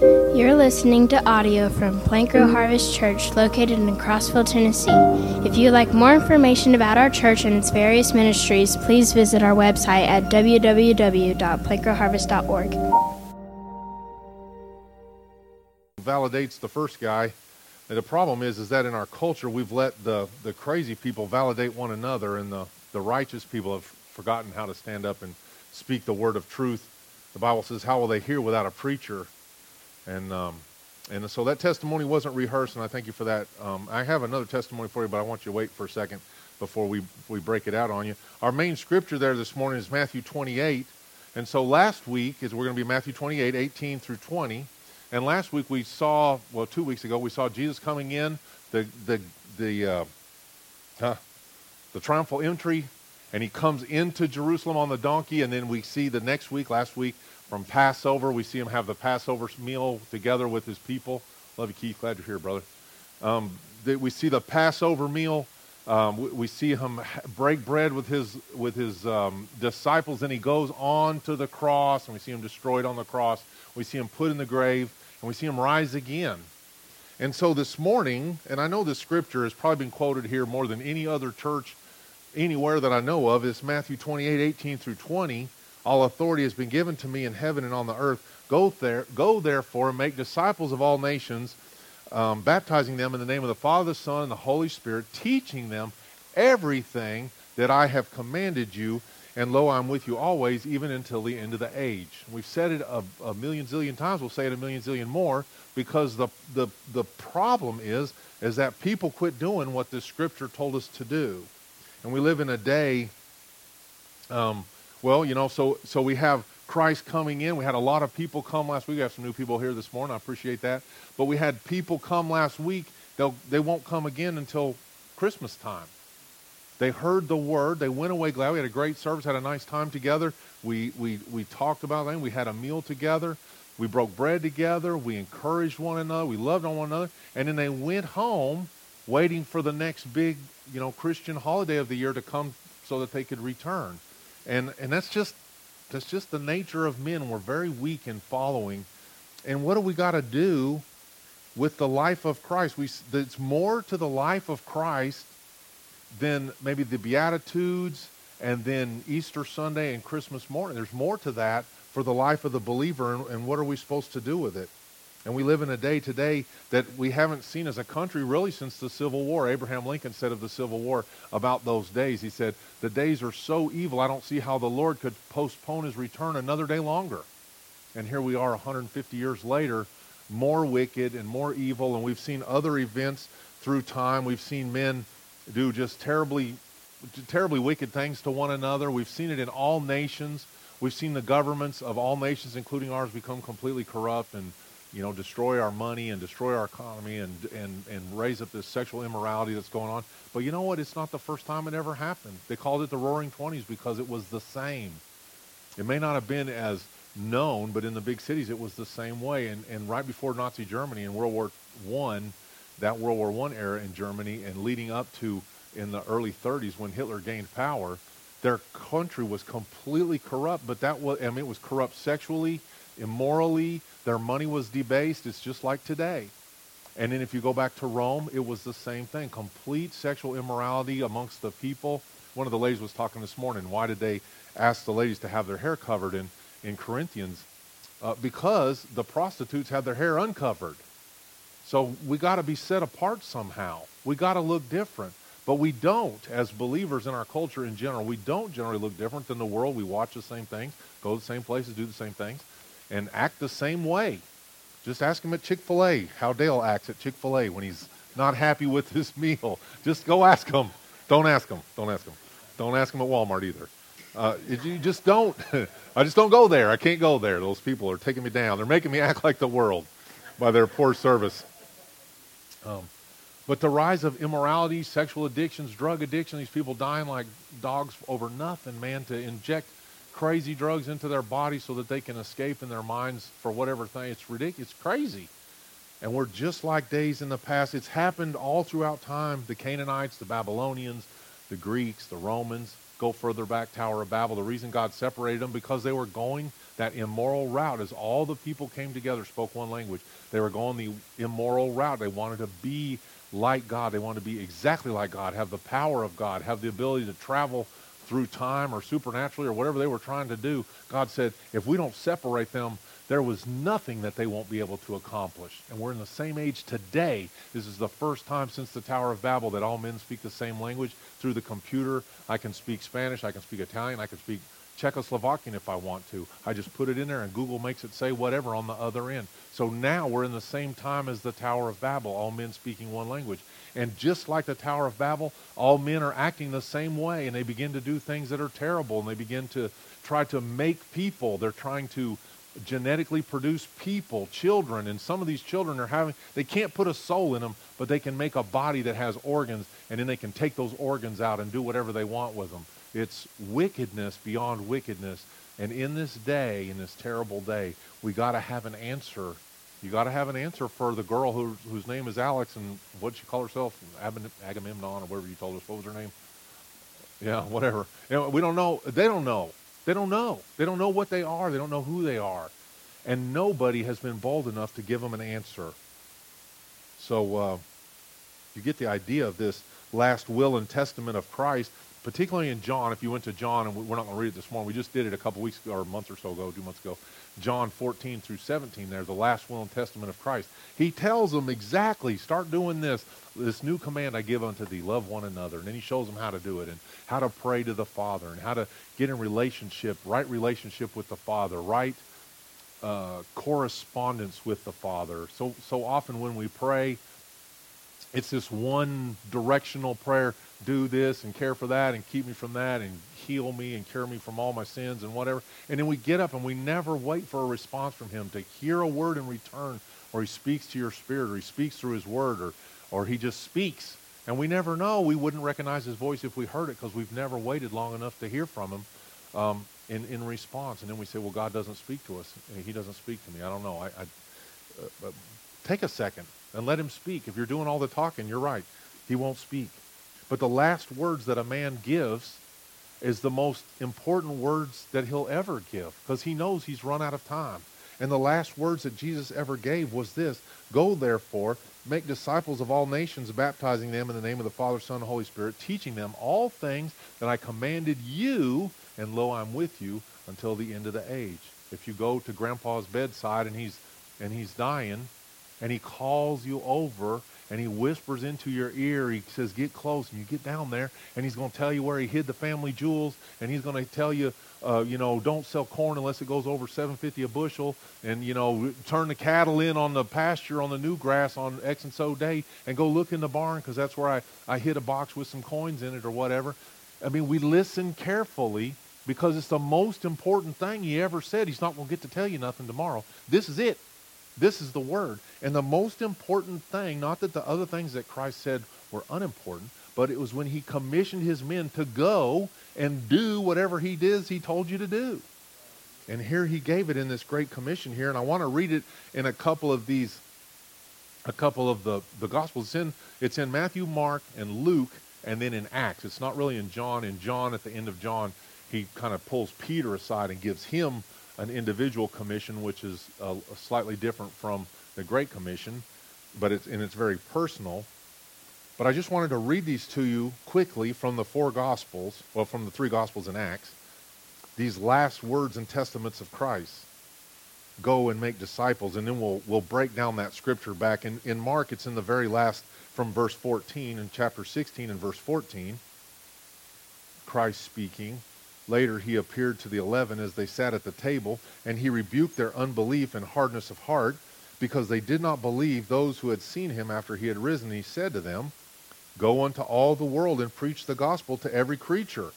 You're listening to audio from Plant Grow Harvest Church located in Crossville, Tennessee. If you'd like more information about our church and its various ministries, please visit our website at www.plantgrowharvest.org. Validates the first guy. And the problem is, is that in our culture, we've let the, the crazy people validate one another, and the, the righteous people have forgotten how to stand up and speak the word of truth. The Bible says, How will they hear without a preacher? And, um, and so that testimony wasn't rehearsed, and I thank you for that. Um, I have another testimony for you, but I want you to wait for a second before we, we break it out on you. Our main scripture there this morning is Matthew 28. And so last week is we're going to be Matthew 28, 18 through 20. And last week we saw, well, two weeks ago, we saw Jesus coming in, the, the, the, uh, huh, the triumphal entry and he comes into Jerusalem on the donkey, and then we see the next week, last week, from Passover, we see him have the Passover meal together with his people. Love you, Keith. Glad you're here, brother. Um, we see the Passover meal. Um, we, we, see him break bread with his with his um, disciples, and he goes on to the cross, and we see him destroyed on the cross. We see him put in the grave, and we see him rise again. And so this morning, and I know this scripture has probably been quoted here more than any other church anywhere that I know of is Matthew 28, 18 through 20. All authority has been given to me in heaven and on the earth. Go there, go therefore and make disciples of all nations, um, baptizing them in the name of the Father, the Son, and the Holy Spirit, teaching them everything that I have commanded you. And lo, I'm with you always, even until the end of the age. We've said it a, a million zillion times. We'll say it a million zillion more because the, the, the problem is, is that people quit doing what this scripture told us to do. And we live in a day, um, well, you know, so, so we have Christ coming in. We had a lot of people come last week. We have some new people here this morning. I appreciate that. But we had people come last week. They'll, they won't come again until Christmas time. They heard the word. They went away glad. We had a great service, had a nice time together. We, we, we talked about things. We had a meal together. We broke bread together. We encouraged one another. We loved on one another. And then they went home waiting for the next big, you know, Christian holiday of the year to come so that they could return. And and that's just that's just the nature of men. We're very weak in following. And what do we got to do with the life of Christ? We it's more to the life of Christ than maybe the beatitudes and then Easter Sunday and Christmas morning. There's more to that for the life of the believer and, and what are we supposed to do with it? And we live in a day today that we haven't seen as a country really since the Civil War. Abraham Lincoln said of the Civil War about those days, he said, The days are so evil, I don't see how the Lord could postpone his return another day longer. And here we are 150 years later, more wicked and more evil. And we've seen other events through time. We've seen men do just terribly, terribly wicked things to one another. We've seen it in all nations. We've seen the governments of all nations, including ours, become completely corrupt and you know, destroy our money and destroy our economy and, and, and raise up this sexual immorality that's going on. But you know what? It's not the first time it ever happened. They called it the Roaring Twenties because it was the same. It may not have been as known, but in the big cities it was the same way. And, and right before Nazi Germany in World War One, that World War One era in Germany, and leading up to in the early 30s when Hitler gained power, their country was completely corrupt. But that was, I mean, it was corrupt sexually, immorally, their money was debased. It's just like today. And then if you go back to Rome, it was the same thing. Complete sexual immorality amongst the people. One of the ladies was talking this morning. Why did they ask the ladies to have their hair covered in, in Corinthians? Uh, because the prostitutes had their hair uncovered. So we got to be set apart somehow. We got to look different. But we don't, as believers in our culture in general, we don't generally look different than the world. We watch the same things, go to the same places, do the same things and act the same way. Just ask him at Chick fil A how Dale acts at Chick fil A when he's not happy with his meal. Just go ask him. Don't ask him. Don't ask him. Don't ask him at Walmart either. Uh, you just don't. I just don't go there. I can't go there. Those people are taking me down. They're making me act like the world by their poor service. Um, but the rise of immorality, sexual addictions, drug addiction, these people dying like dogs over nothing, man, to inject crazy drugs into their body so that they can escape in their minds for whatever thing. It's ridiculous. It's crazy. And we're just like days in the past. It's happened all throughout time. The Canaanites, the Babylonians, the Greeks, the Romans. go further back, Tower of Babel. The reason God separated them because they were going that immoral route as all the people came together, spoke one language. They were going the immoral route. They wanted to be like God. They wanted to be exactly like God, have the power of God, have the ability to travel through time or supernaturally or whatever they were trying to do. God said, if we don't separate them, there was nothing that they won't be able to accomplish. And we're in the same age today. This is the first time since the Tower of Babel that all men speak the same language through the computer. I can speak Spanish, I can speak Italian, I can speak Czechoslovakian if I want to. I just put it in there and Google makes it say whatever on the other end. So now we're in the same time as the Tower of Babel, all men speaking one language. And just like the Tower of Babel, all men are acting the same way and they begin to do things that are terrible and they begin to try to make people. They're trying to genetically produce people, children, and some of these children are having, they can't put a soul in them, but they can make a body that has organs, and then they can take those organs out and do whatever they want with them. It's wickedness beyond wickedness. And in this day, in this terrible day, we got to have an answer. You got to have an answer for the girl who, whose name is Alex, and what did she call herself? Agamemnon, or whatever you told us. What was her name? Yeah, whatever. We don't know. They don't know. They don't know. They don't know what they are. They don't know who they are. And nobody has been bold enough to give them an answer. So uh, you get the idea of this last will and testament of Christ, particularly in John. If you went to John, and we're not going to read it this morning, we just did it a couple weeks ago, or a month or so ago, two months ago. John 14 through 17, there, the last will and testament of Christ. He tells them exactly, start doing this. This new command I give unto thee, love one another. And then he shows them how to do it and how to pray to the Father and how to get in relationship, right relationship with the Father, right uh, correspondence with the Father. So, so often when we pray, it's this one directional prayer do this and care for that and keep me from that and heal me and cure me from all my sins and whatever. And then we get up and we never wait for a response from him to hear a word in return or he speaks to your spirit or he speaks through his word or, or he just speaks. And we never know. We wouldn't recognize his voice if we heard it because we've never waited long enough to hear from him um, in, in response. And then we say, well, God doesn't speak to us. He doesn't speak to me. I don't know. I, I uh, take a second and let him speak. If you're doing all the talking, you're right. He won't speak. But the last words that a man gives is the most important words that he'll ever give because he knows he's run out of time. And the last words that Jesus ever gave was this Go therefore, make disciples of all nations, baptizing them in the name of the Father, Son, and Holy Spirit, teaching them all things that I commanded you, and lo, I'm with you until the end of the age. If you go to grandpa's bedside and he's and he's dying, and he calls you over and he whispers into your ear. He says, Get close. And you get down there, and he's going to tell you where he hid the family jewels, and he's going to tell you, uh, you know, don't sell corn unless it goes over 750 a bushel, and, you know, turn the cattle in on the pasture on the new grass on X and so day, and go look in the barn because that's where I, I hid a box with some coins in it or whatever. I mean, we listen carefully because it's the most important thing he ever said. He's not going to get to tell you nothing tomorrow. This is it. This is the word. And the most important thing, not that the other things that Christ said were unimportant, but it was when he commissioned his men to go and do whatever he did he told you to do. And here he gave it in this great commission here. And I want to read it in a couple of these, a couple of the, the Gospels. It's in, it's in Matthew, Mark, and Luke, and then in Acts. It's not really in John. In John, at the end of John, he kind of pulls Peter aside and gives him an individual commission, which is uh, slightly different from the Great Commission, but it's and it's very personal. But I just wanted to read these to you quickly from the four Gospels, well, from the three Gospels in Acts. These last words and testaments of Christ. Go and make disciples, and then we'll we'll break down that scripture back. In in Mark, it's in the very last from verse 14 in chapter 16 and verse 14. Christ speaking. Later, he appeared to the eleven as they sat at the table, and he rebuked their unbelief and hardness of heart, because they did not believe those who had seen him after he had risen. He said to them, Go unto all the world and preach the gospel to every creature.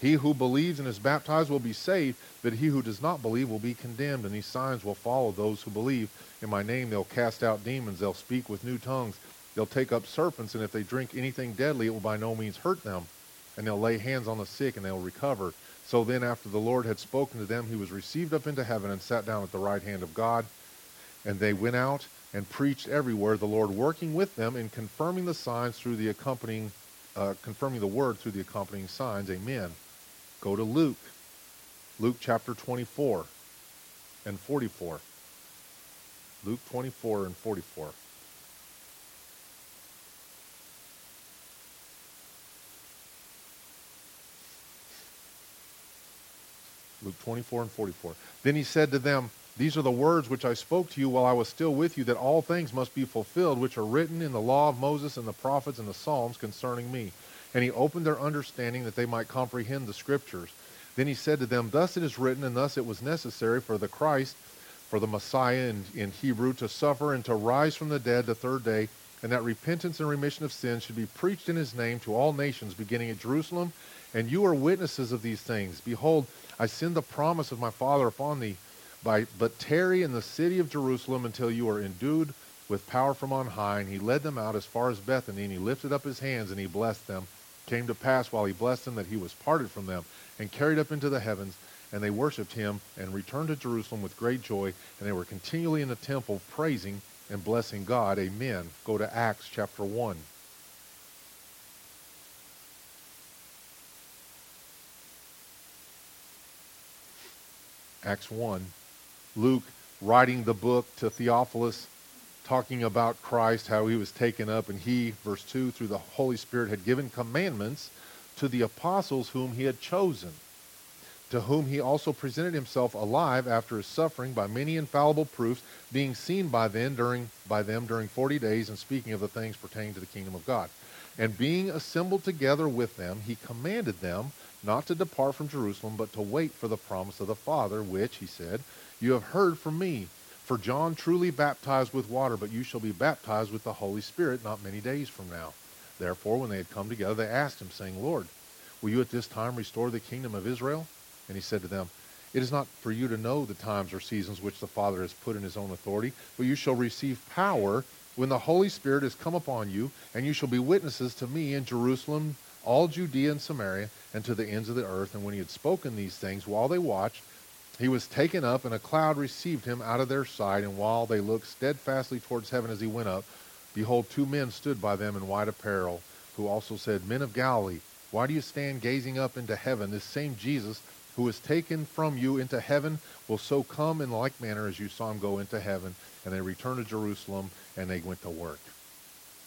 He who believes and is baptized will be saved, but he who does not believe will be condemned. And these signs will follow those who believe. In my name they'll cast out demons, they'll speak with new tongues, they'll take up serpents, and if they drink anything deadly, it will by no means hurt them. And they'll lay hands on the sick, and they'll recover. So then, after the Lord had spoken to them, he was received up into heaven and sat down at the right hand of God. And they went out and preached everywhere, the Lord working with them and confirming the signs through the accompanying, uh, confirming the word through the accompanying signs. Amen. Go to Luke. Luke chapter 24 and 44. Luke 24 and 44. Luke 24 and 44. Then he said to them, These are the words which I spoke to you while I was still with you, that all things must be fulfilled, which are written in the law of Moses and the prophets and the Psalms concerning me. And he opened their understanding that they might comprehend the scriptures. Then he said to them, Thus it is written, and thus it was necessary for the Christ, for the Messiah in, in Hebrew, to suffer and to rise from the dead the third day, and that repentance and remission of sins should be preached in his name to all nations, beginning at Jerusalem. And you are witnesses of these things. Behold, I send the promise of my Father upon thee. By, but tarry in the city of Jerusalem until you are endued with power from on high. And he led them out as far as Bethany, and he lifted up his hands and he blessed them. Came to pass while he blessed them that he was parted from them and carried up into the heavens. And they worshipped him and returned to Jerusalem with great joy. And they were continually in the temple praising and blessing God. Amen. Go to Acts chapter 1. Acts 1. Luke writing the book to Theophilus, talking about Christ, how he was taken up, and he, verse 2, through the Holy Spirit had given commandments to the apostles whom he had chosen, to whom he also presented himself alive after his suffering by many infallible proofs, being seen by them during by them during forty days, and speaking of the things pertaining to the kingdom of God. And being assembled together with them, he commanded them not to depart from Jerusalem, but to wait for the promise of the Father, which, he said, you have heard from me. For John truly baptized with water, but you shall be baptized with the Holy Spirit not many days from now. Therefore, when they had come together, they asked him, saying, Lord, will you at this time restore the kingdom of Israel? And he said to them, It is not for you to know the times or seasons which the Father has put in his own authority, but you shall receive power when the Holy Spirit has come upon you, and you shall be witnesses to me in Jerusalem, all Judea and Samaria, and to the ends of the earth. And when he had spoken these things, while they watched, he was taken up, and a cloud received him out of their sight. And while they looked steadfastly towards heaven as he went up, behold, two men stood by them in white apparel, who also said, Men of Galilee, why do you stand gazing up into heaven? This same Jesus who was taken from you into heaven will so come in like manner as you saw him go into heaven. And they returned to Jerusalem, and they went to work.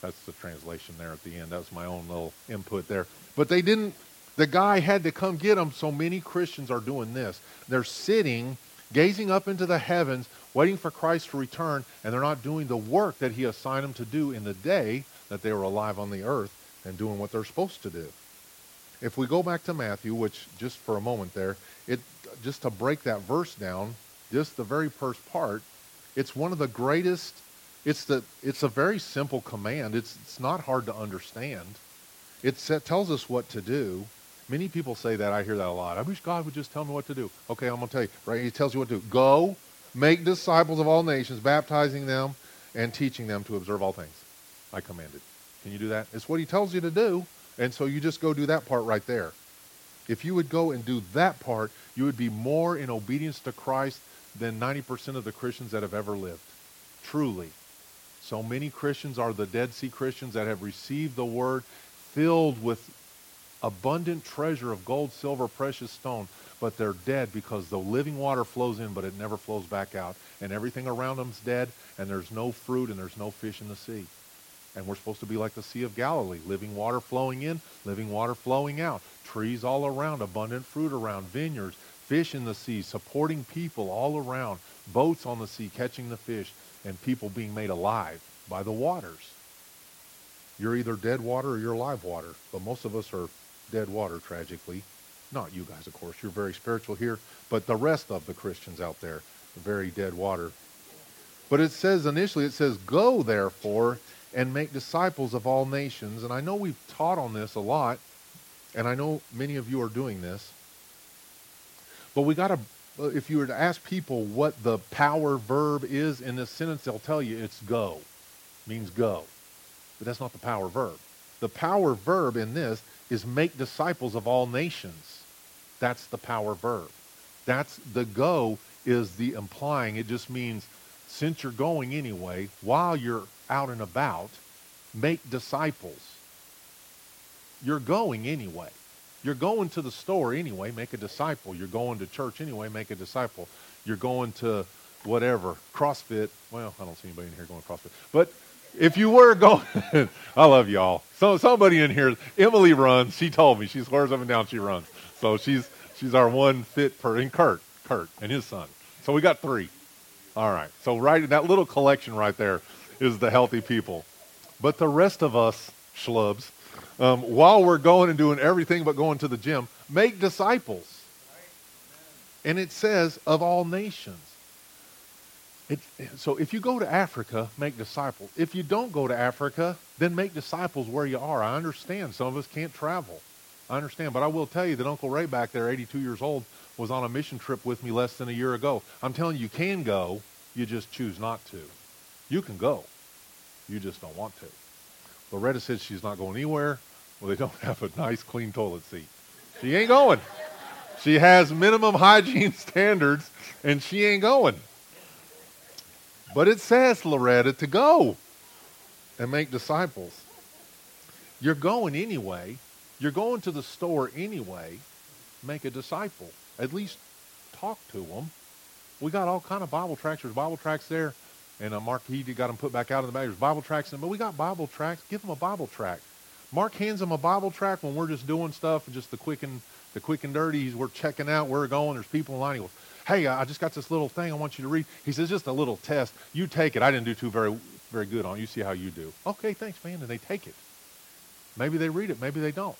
That's the translation there at the end. That was my own little input there. But they didn't, the guy had to come get them. So many Christians are doing this. They're sitting, gazing up into the heavens, waiting for Christ to return, and they're not doing the work that he assigned them to do in the day that they were alive on the earth and doing what they're supposed to do. If we go back to Matthew, which just for a moment there, it just to break that verse down, just the very first part, it's one of the greatest it's the it's a very simple command. It's it's not hard to understand. It tells us what to do. Many people say that. I hear that a lot. I wish God would just tell me what to do. Okay, I'm going to tell you. Right? He tells you what to do. Go, make disciples of all nations, baptizing them and teaching them to observe all things. I commanded. Can you do that? It's what he tells you to do. And so you just go do that part right there. If you would go and do that part, you would be more in obedience to Christ than 90% of the Christians that have ever lived. Truly. So many Christians are the Dead Sea Christians that have received the word filled with abundant treasure of gold, silver, precious stone, but they're dead because the living water flows in, but it never flows back out. And everything around them's dead, and there's no fruit and there's no fish in the sea. And we're supposed to be like the Sea of Galilee, living water flowing in, living water flowing out. Trees all around, abundant fruit around, vineyards, fish in the sea, supporting people all around, boats on the sea catching the fish and people being made alive by the waters. You're either dead water or you're live water, but most of us are dead water, tragically. Not you guys, of course. You're very spiritual here, but the rest of the Christians out there very dead water. But it says initially, it says, Go therefore and make disciples of all nations. And I know we've taught on this a lot, and I know many of you are doing this. But we got to uh, if you were to ask people what the power verb is in this sentence, they'll tell you it's go, means go. But that's not the power verb. The power verb in this is make disciples of all nations. That's the power verb. That's the go is the implying. It just means since you're going anyway, while you're out and about, make disciples. You're going anyway. You're going to the store anyway, make a disciple. You're going to church anyway, make a disciple. You're going to whatever, CrossFit. Well, I don't see anybody in here going CrossFit. But if you were going, I love y'all. So somebody in here, Emily runs. She told me she swears up and down she runs. So she's she's our one fit per and Kurt, Kurt and his son. So we got three. All right. So right that little collection right there is the healthy people. But the rest of us schlubs, um, while we're going and doing everything but going to the gym, make disciples. And it says of all nations. It, so if you go to Africa, make disciples. If you don't go to Africa, then make disciples where you are. I understand some of us can't travel. I understand, but I will tell you that Uncle Ray back there, 82 years old, was on a mission trip with me less than a year ago. I'm telling you, you can go, you just choose not to. You can go, you just don't want to. Loretta says she's not going anywhere. Well, they don't have a nice, clean toilet seat. She ain't going. She has minimum hygiene standards, and she ain't going. But it says, Loretta, to go and make disciples. You're going anyway. You're going to the store anyway. Make a disciple. At least talk to them. We got all kind of Bible tracts. There's Bible tracts there. And uh, Mark, he got them put back out in the bag. There's Bible tracts in them. but we got Bible tracts. Give them a Bible tract. Mark hands them a Bible tract when we're just doing stuff, just the quick and the quick and dirty. We're checking out. Where we're going. There's people in line. He goes, hey, I just got this little thing I want you to read. He says, just a little test. You take it. I didn't do too very, very good on. You see how you do. Okay, thanks, man. And they take it. Maybe they read it. Maybe they don't.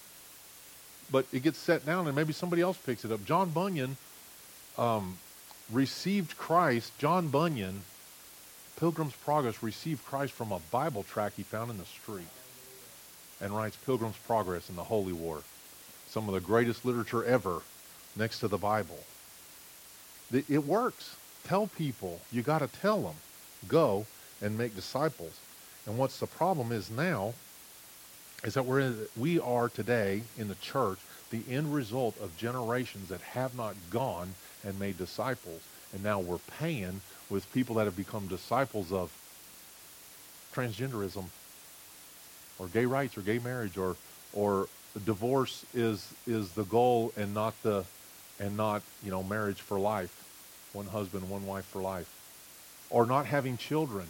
But it gets set down and maybe somebody else picks it up. John Bunyan um, received Christ. John Bunyan, Pilgrim's Progress, received Christ from a Bible tract he found in the street and writes Pilgrim's Progress in the Holy War. Some of the greatest literature ever next to the Bible. It works. Tell people. You got to tell them. Go and make disciples. And what's the problem is now is that we're in, we are today in the church the end result of generations that have not gone and made disciples. And now we're paying with people that have become disciples of transgenderism or gay rights or gay marriage or or divorce is is the goal and not the and not, you know, marriage for life, one husband, one wife for life, or not having children.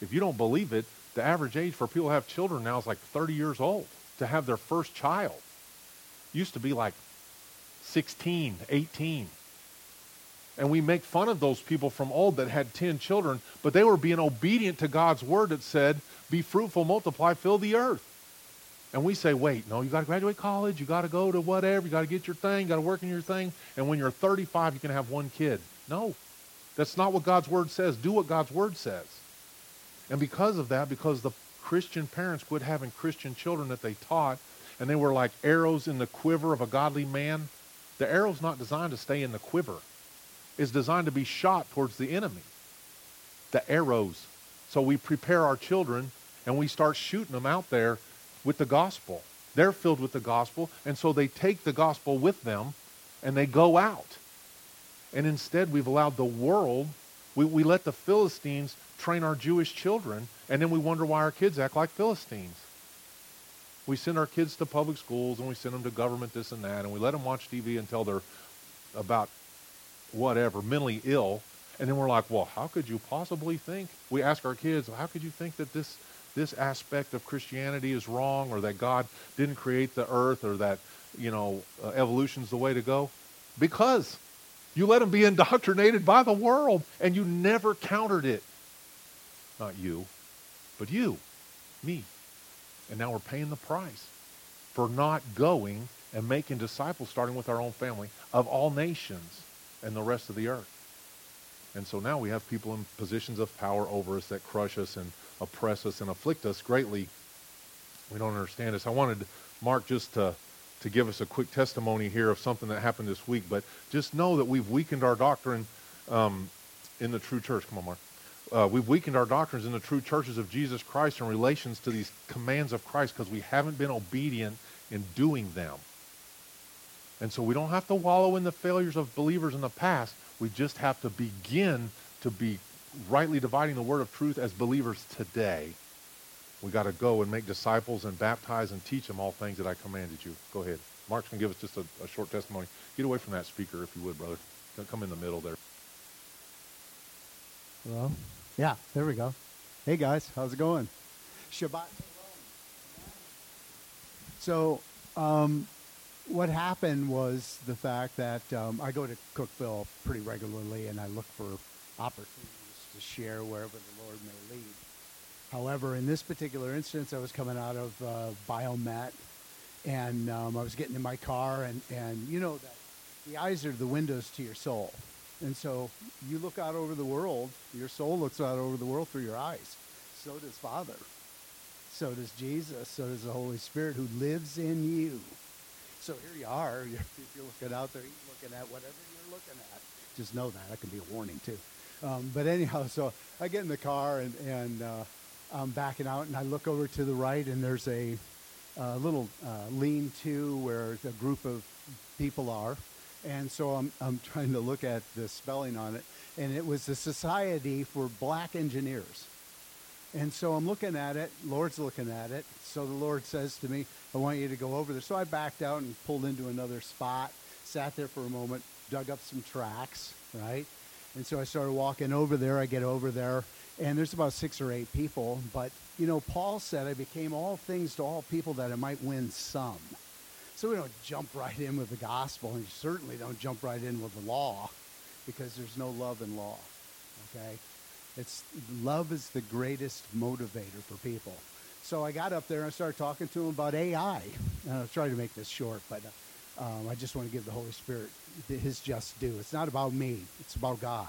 If you don't believe it, the average age for people to have children now is like 30 years old to have their first child. Used to be like 16, 18. And we make fun of those people from old that had 10 children, but they were being obedient to God's word that said, Be fruitful, multiply, fill the earth. And we say, wait, no, you got to graduate college, you got to go to whatever, you got to get your thing, you got to work in your thing, and when you're 35, you can have one kid. No, that's not what God's word says. Do what God's word says. And because of that, because the Christian parents quit having Christian children that they taught, and they were like arrows in the quiver of a godly man, the arrow's not designed to stay in the quiver. It's designed to be shot towards the enemy. The arrows. So we prepare our children and we start shooting them out there with the gospel. They're filled with the gospel, and so they take the gospel with them and they go out. And instead, we've allowed the world, we, we let the Philistines train our Jewish children, and then we wonder why our kids act like Philistines. We send our kids to public schools and we send them to government this and that, and we let them watch TV until they're about whatever, mentally ill. And then we're like, well, how could you possibly think? We ask our kids, how could you think that this this aspect of Christianity is wrong or that God didn't create the earth or that, you know, uh, evolution's the way to go? Because you let them be indoctrinated by the world and you never countered it. Not you, but you, me. And now we're paying the price for not going and making disciples, starting with our own family, of all nations and the rest of the earth. And so now we have people in positions of power over us that crush us and oppress us and afflict us greatly. We don't understand this. I wanted Mark just to, to give us a quick testimony here of something that happened this week, but just know that we've weakened our doctrine um, in the true church. Come on, Mark. Uh, we've weakened our doctrines in the true churches of Jesus Christ in relations to these commands of Christ because we haven't been obedient in doing them. And so we don't have to wallow in the failures of believers in the past. We just have to begin to be rightly dividing the word of truth as believers today. We got to go and make disciples and baptize and teach them all things that I commanded you. Go ahead. Mark's going to give us just a, a short testimony. Get away from that speaker if you would, brother. Don't come in the middle there. Hello? Yeah, there we go. Hey guys, how's it going? Shabbat. So, um, what happened was the fact that um, I go to Cookeville pretty regularly and I look for opportunities to share wherever the Lord may lead. However, in this particular instance, I was coming out of uh, Biomet and um, I was getting in my car, and, and you know that the eyes are the windows to your soul. And so you look out over the world, your soul looks out over the world through your eyes. So does Father. So does Jesus. So does the Holy Spirit who lives in you. So here you are. You're, if you're looking out there, looking at whatever you're looking at. Just know that. That can be a warning, too. Um, but anyhow, so I get in the car and, and uh, I'm backing out, and I look over to the right, and there's a, a little uh, lean to where a group of people are. And so I'm, I'm trying to look at the spelling on it, and it was the Society for Black Engineers. And so I'm looking at it, Lord's looking at it. So the Lord says to me, I want you to go over there. So I backed out and pulled into another spot, sat there for a moment, dug up some tracks, right? And so I started walking over there. I get over there, and there's about six or eight people. But, you know, Paul said, I became all things to all people that I might win some. So we don't jump right in with the gospel, and you certainly don't jump right in with the law because there's no love in law, okay? It's love is the greatest motivator for people. So I got up there and I started talking to him about AI. And I'll try to make this short, but um, I just want to give the Holy Spirit his just due. It's not about me, it's about God.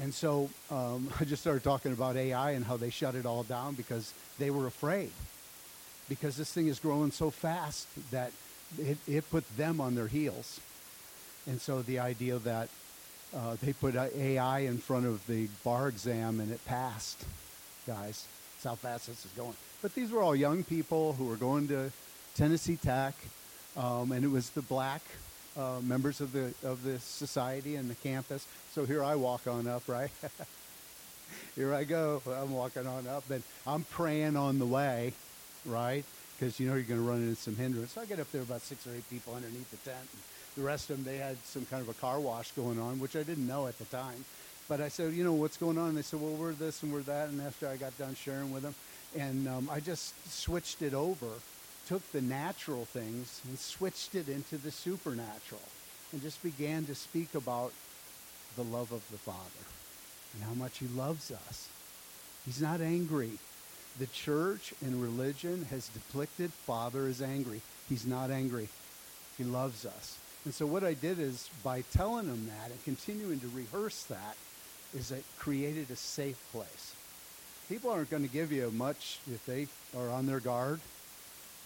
And so um, I just started talking about AI and how they shut it all down because they were afraid. Because this thing is growing so fast that it, it put them on their heels. And so the idea that uh, they put AI in front of the bar exam and it passed, guys. That's how fast this is going. But these were all young people who were going to Tennessee Tech, um, and it was the black uh, members of the of the society and the campus. So here I walk on up, right? here I go. I'm walking on up, and I'm praying on the way, right? Because you know you're going to run into some hindrance. So I get up there, about six or eight people underneath the tent. The rest of them, they had some kind of a car wash going on, which I didn't know at the time. But I said, you know, what's going on? And they said, well, we're this and we're that. And after I got done sharing with them, and um, I just switched it over, took the natural things and switched it into the supernatural, and just began to speak about the love of the Father and how much He loves us. He's not angry. The church and religion has depicted Father as angry. He's not angry. He loves us. And so what I did is by telling them that and continuing to rehearse that is it created a safe place. People aren't going to give you much if they are on their guard.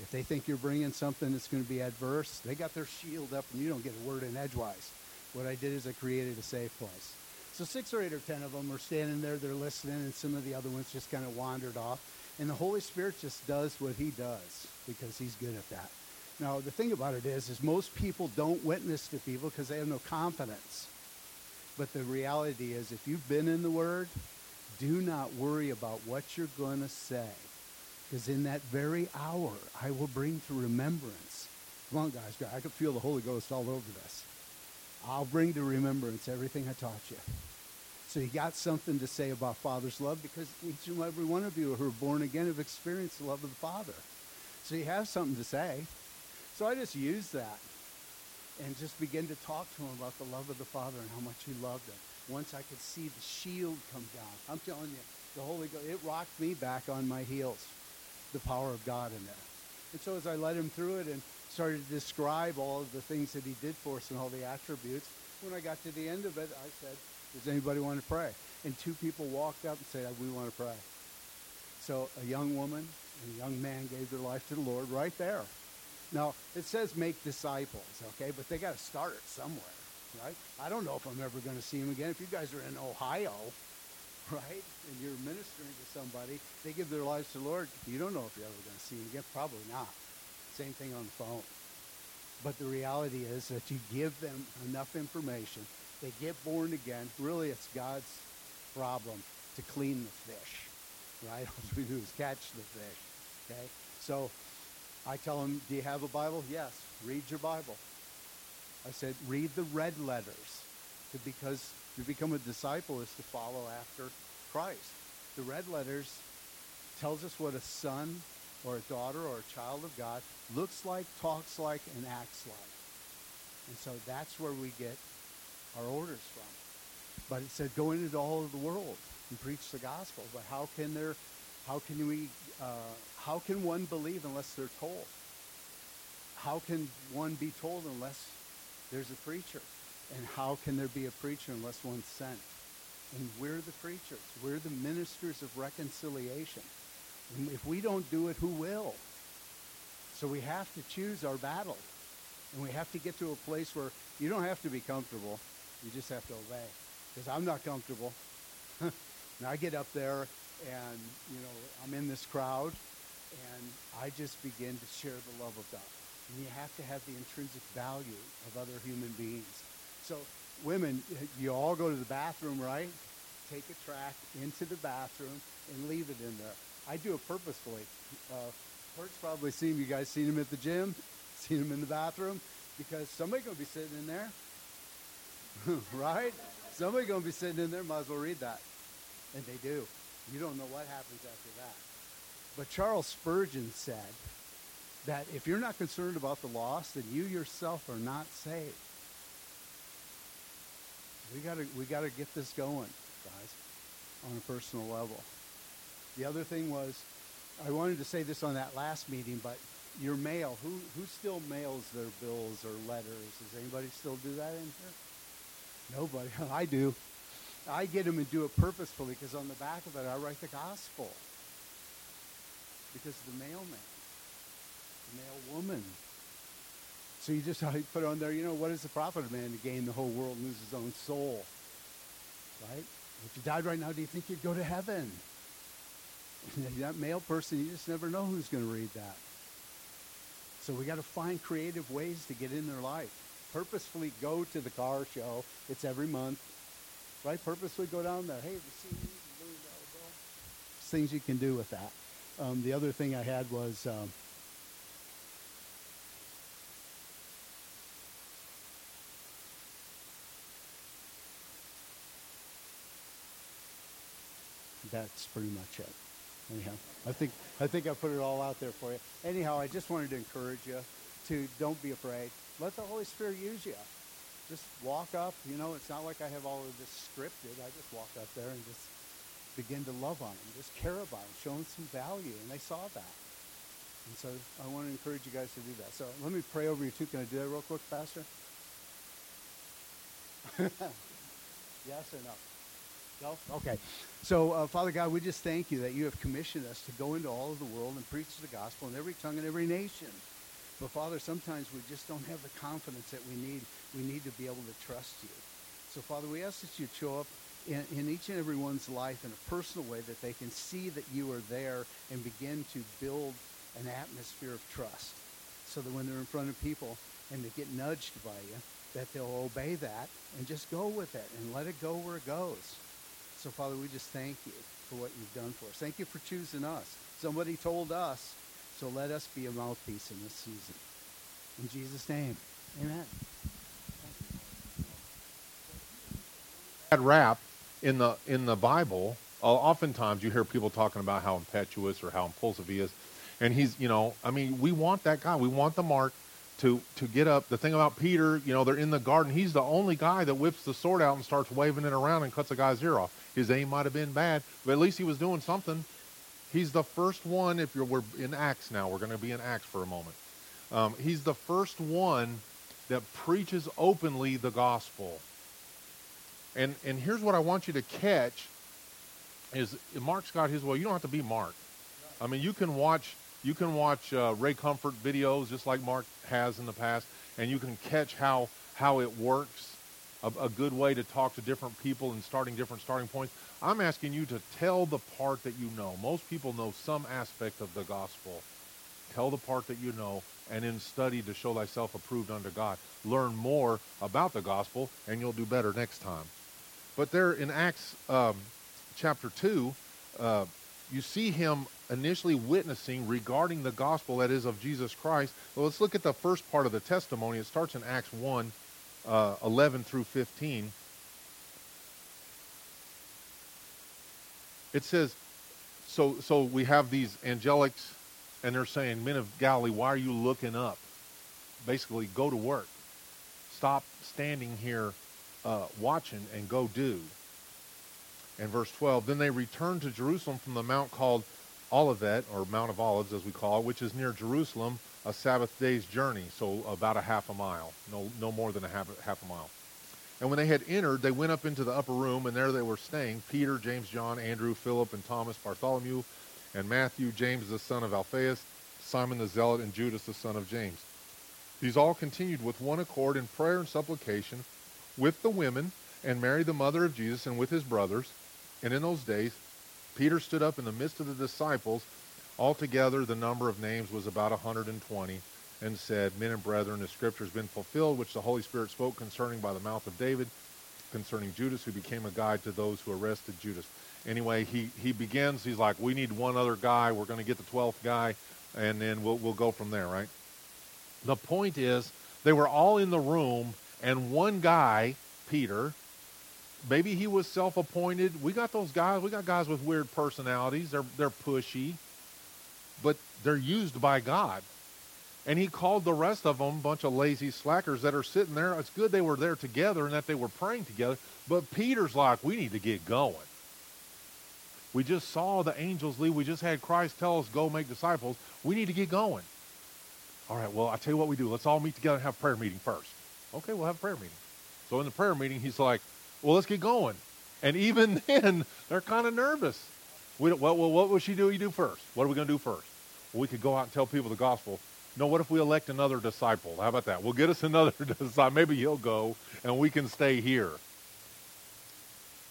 If they think you're bringing something that's going to be adverse, they got their shield up and you don't get a word in edgewise. What I did is I created a safe place. So six or eight or ten of them are standing there, they're listening, and some of the other ones just kind of wandered off. And the Holy Spirit just does what he does because he's good at that. Now, the thing about it is, is most people don't witness to people because they have no confidence. But the reality is, if you've been in the Word, do not worry about what you're going to say. Because in that very hour, I will bring to remembrance. Come on, guys. I can feel the Holy Ghost all over this. I'll bring to remembrance everything I taught you. So you got something to say about Father's love because each and every one of you who are born again have experienced the love of the Father. So you have something to say. So I just used that and just began to talk to him about the love of the Father and how much he loved him. Once I could see the shield come down, I'm telling you, the Holy Ghost, it rocked me back on my heels, the power of God in there. And so as I led him through it and started to describe all of the things that he did for us and all the attributes, when I got to the end of it, I said, does anybody want to pray? And two people walked up and said, we want to pray. So a young woman and a young man gave their life to the Lord right there. Now, it says make disciples, okay, but they got to start somewhere, right? I don't know if I'm ever going to see them again. If you guys are in Ohio, right, and you're ministering to somebody, they give their lives to the Lord, you don't know if you're ever going to see them again. Probably not. Same thing on the phone. But the reality is that you give them enough information, they get born again. Really, it's God's problem to clean the fish, right? All we do is catch the fish, okay? So I tell them, Do you have a Bible? Yes. Read your Bible. I said, Read the red letters because to become a disciple is to follow after Christ. The red letters tells us what a son or a daughter or a child of God looks like, talks like, and acts like. And so that's where we get our orders from. But it said, go into all of the world and preach the gospel. But how can there, how can we, uh, how can one believe unless they're told? How can one be told unless there's a preacher? And how can there be a preacher unless one's sent? And we're the preachers. We're the ministers of reconciliation. And if we don't do it, who will? So we have to choose our battle. And we have to get to a place where you don't have to be comfortable. You just have to obey. Because I'm not comfortable. and I get up there and, you know, I'm in this crowd and I just begin to share the love of God. And you have to have the intrinsic value of other human beings. So women, you all go to the bathroom, right? Take a track into the bathroom and leave it in there. I do it purposefully. Uh, Kurt's probably seen you guys seen him at the gym, seen him in the bathroom, because somebody's gonna be sitting in there, right? Somebody's gonna be sitting in there. Might as well read that, and they do. You don't know what happens after that. But Charles Spurgeon said that if you're not concerned about the lost, then you yourself are not saved. We gotta we gotta get this going, guys, on a personal level. The other thing was, I wanted to say this on that last meeting, but your mail, who who still mails their bills or letters? Does anybody still do that in here? Nobody. I do. I get them and do it purposefully because on the back of it I write the gospel. Because the mailman, the mail woman. So you just put on there, you know, what is the profit of man to gain the whole world and lose his own soul? Right? If you died right now, do you think you'd go to heaven? that male person, you just never know who's going to read that. So we got to find creative ways to get in their life. Purposefully go to the car show. It's every month, right? Purposefully go down there. Hey, things you can do with that. Um, the other thing I had was. Um, that's pretty much it. Anyhow, I think I think I put it all out there for you. Anyhow, I just wanted to encourage you to don't be afraid. Let the Holy Spirit use you. Just walk up. You know, it's not like I have all of this scripted. I just walk up there and just begin to love on them, just care about them, show them some value, and they saw that. And so I want to encourage you guys to do that. So let me pray over you too. Can I do that real quick, Pastor? yes or no? No? Okay. So, uh, Father God, we just thank you that you have commissioned us to go into all of the world and preach the gospel in every tongue and every nation. But, Father, sometimes we just don't have the confidence that we need. We need to be able to trust you. So, Father, we ask that you show up in, in each and every one's life in a personal way that they can see that you are there and begin to build an atmosphere of trust so that when they're in front of people and they get nudged by you, that they'll obey that and just go with it and let it go where it goes. So, Father, we just thank you for what you've done for us. Thank you for choosing us. Somebody told us, so let us be a mouthpiece in this season. In Jesus' name, amen. Bad rap in the in the Bible. Uh, oftentimes, you hear people talking about how impetuous or how impulsive he is, and he's, you know, I mean, we want that guy. We want the mark to to get up. The thing about Peter, you know, they're in the garden. He's the only guy that whips the sword out and starts waving it around and cuts a guy's ear off. His aim might have been bad, but at least he was doing something. He's the first one. If you're we're in Acts now, we're going to be in Acts for a moment. Um, he's the first one that preaches openly the gospel. And and here's what I want you to catch is Mark's got his way. You don't have to be Mark. I mean, you can watch you can watch uh, Ray Comfort videos just like Mark has in the past, and you can catch how how it works. A, a, good way to talk to different people and starting different starting points. I'm asking you to tell the part that you know. Most people know some aspect of the gospel. Tell the part that you know, and then study to show thyself approved unto God. Learn more about the gospel, and you'll do better next time. But there in Acts um, chapter 2, uh, you see him initially witnessing regarding the gospel that is of Jesus Christ. Well, let's look at the first part of the testimony. It starts in Acts 1 uh, 11 through 15. It says, so, so we have these angelics, and they're saying, Men of Galilee, why are you looking up? Basically, go to work. Stop standing here uh, watching and go do. And verse 12, then they returned to Jerusalem from the mount called Olivet, or Mount of Olives as we call it, which is near Jerusalem, a Sabbath day's journey, so about a half a mile, no, no more than a half, half a mile. And when they had entered, they went up into the upper room, and there they were staying Peter, James, John, Andrew, Philip, and Thomas, Bartholomew, and Matthew, James the son of Alphaeus, Simon the Zealot, and Judas the son of James. These all continued with one accord in prayer and supplication with the women, and Mary the mother of Jesus, and with his brothers. And in those days, Peter stood up in the midst of the disciples. Altogether, the number of names was about a 120, and said, Men and brethren, the scripture has been fulfilled, which the Holy Spirit spoke concerning by the mouth of David, concerning Judas, who became a guide to those who arrested Judas. Anyway, he, he begins, he's like, We need one other guy. We're going to get the 12th guy, and then we'll, we'll go from there, right? The point is, they were all in the room, and one guy, Peter, maybe he was self-appointed. We got those guys. We got guys with weird personalities. They're they're pushy, but they're used by God. And he called the rest of them a bunch of lazy slackers that are sitting there. It's good they were there together and that they were praying together. But Peter's like, we need to get going. We just saw the angels leave. We just had Christ tell us, go make disciples. We need to get going. All right, well, I'll tell you what we do. Let's all meet together and have a prayer meeting first. Okay, we'll have a prayer meeting. So in the prayer meeting, he's like, well, let's get going. And even then, they're kind of nervous. We well, well, what would she do? You do first. What are we going to do first? We could go out and tell people the gospel. No, what if we elect another disciple? How about that? We'll get us another disciple. Maybe he'll go, and we can stay here.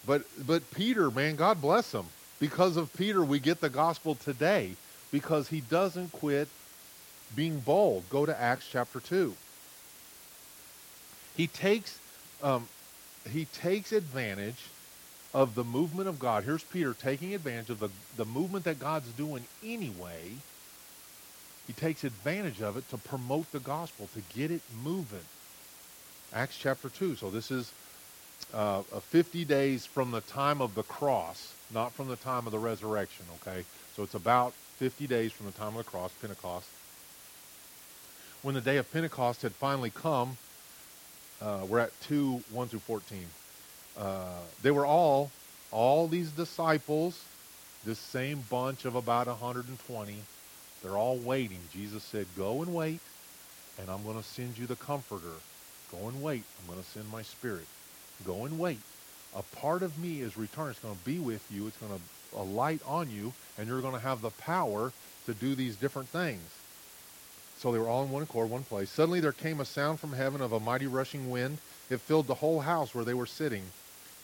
But but Peter, man, God bless him. Because of Peter, we get the gospel today because he doesn't quit being bold. Go to Acts chapter two. He takes um, he takes advantage of the movement of God. Here's Peter taking advantage of the, the movement that God's doing anyway. He takes advantage of it to promote the gospel, to get it moving. Acts chapter 2. So this is uh, 50 days from the time of the cross, not from the time of the resurrection, okay? So it's about 50 days from the time of the cross, Pentecost. When the day of Pentecost had finally come, uh, we're at 2, 1 through 14. Uh, they were all, all these disciples, this same bunch of about 120, they're all waiting. Jesus said, Go and wait, and I'm going to send you the Comforter. Go and wait. I'm going to send my Spirit. Go and wait. A part of me is returning. It's going to be with you. It's going to light on you, and you're going to have the power to do these different things. So they were all in one accord, one place. Suddenly there came a sound from heaven of a mighty rushing wind. It filled the whole house where they were sitting.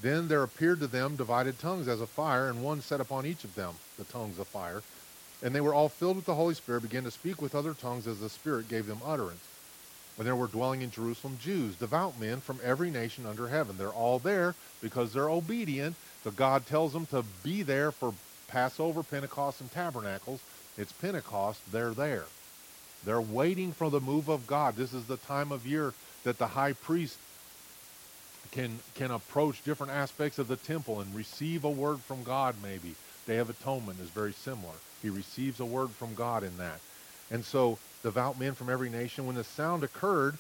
Then there appeared to them divided tongues as of fire, and one set upon each of them the tongues of fire. And they were all filled with the Holy Spirit, began to speak with other tongues as the Spirit gave them utterance. And there were dwelling in Jerusalem Jews, devout men from every nation under heaven. They're all there because they're obedient. So God tells them to be there for Passover, Pentecost, and Tabernacles. It's Pentecost, they're there. They're waiting for the move of God. This is the time of year that the high priest can can approach different aspects of the temple and receive a word from God maybe. Day of Atonement is very similar. He receives a word from God in that. And so devout men from every nation, when the sound occurred,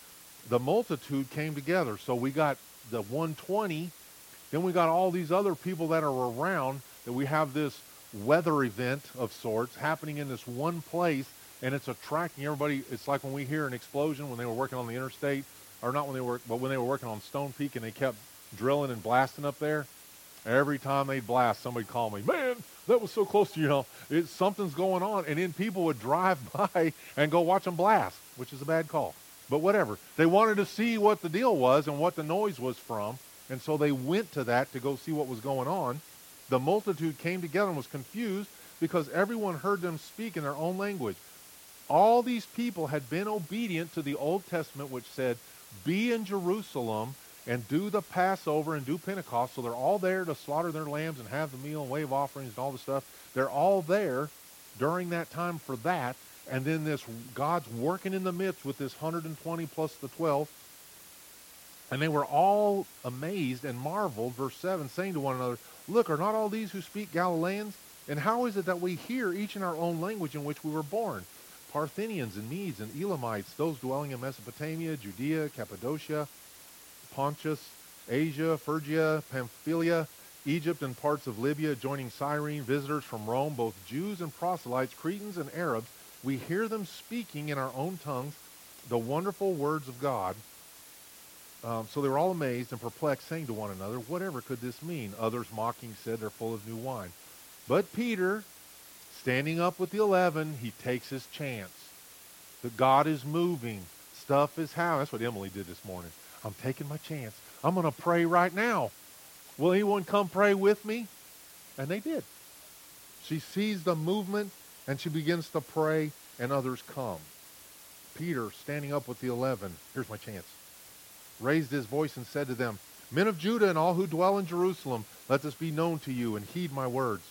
the multitude came together. So we got the 120, then we got all these other people that are around that we have this weather event of sorts happening in this one place and it's attracting everybody. It's like when we hear an explosion when they were working on the interstate, or not when they were, but when they were working on Stone Peak and they kept drilling and blasting up there. Every time they'd blast, somebody'd call me, man, that was so close to you know, it, something's going on. And then people would drive by and go watch them blast, which is a bad call. But whatever. They wanted to see what the deal was and what the noise was from. And so they went to that to go see what was going on. The multitude came together and was confused because everyone heard them speak in their own language. All these people had been obedient to the Old Testament, which said, Be in Jerusalem and do the Passover and do Pentecost. So they're all there to slaughter their lambs and have the meal and wave offerings and all the stuff. They're all there during that time for that. And then this God's working in the midst with this 120 plus the 12. And they were all amazed and marveled, verse 7, saying to one another, Look, are not all these who speak Galileans? And how is it that we hear each in our own language in which we were born? Parthians and Medes and Elamites, those dwelling in Mesopotamia, Judea, Cappadocia, Pontus, Asia, Phrygia, Pamphylia, Egypt, and parts of Libya, joining Cyrene, visitors from Rome, both Jews and proselytes, Cretans and Arabs, we hear them speaking in our own tongues the wonderful words of God. Um, so they were all amazed and perplexed, saying to one another, Whatever could this mean? Others mocking said, They're full of new wine. But Peter, standing up with the eleven, he takes his chance. That God is moving. Stuff is happening. That's what Emily did this morning. I'm taking my chance. I'm going to pray right now. Will anyone come pray with me? And they did. She sees the movement and she begins to pray, and others come. Peter, standing up with the eleven, here's my chance, raised his voice and said to them, Men of Judah and all who dwell in Jerusalem, let this be known to you and heed my words.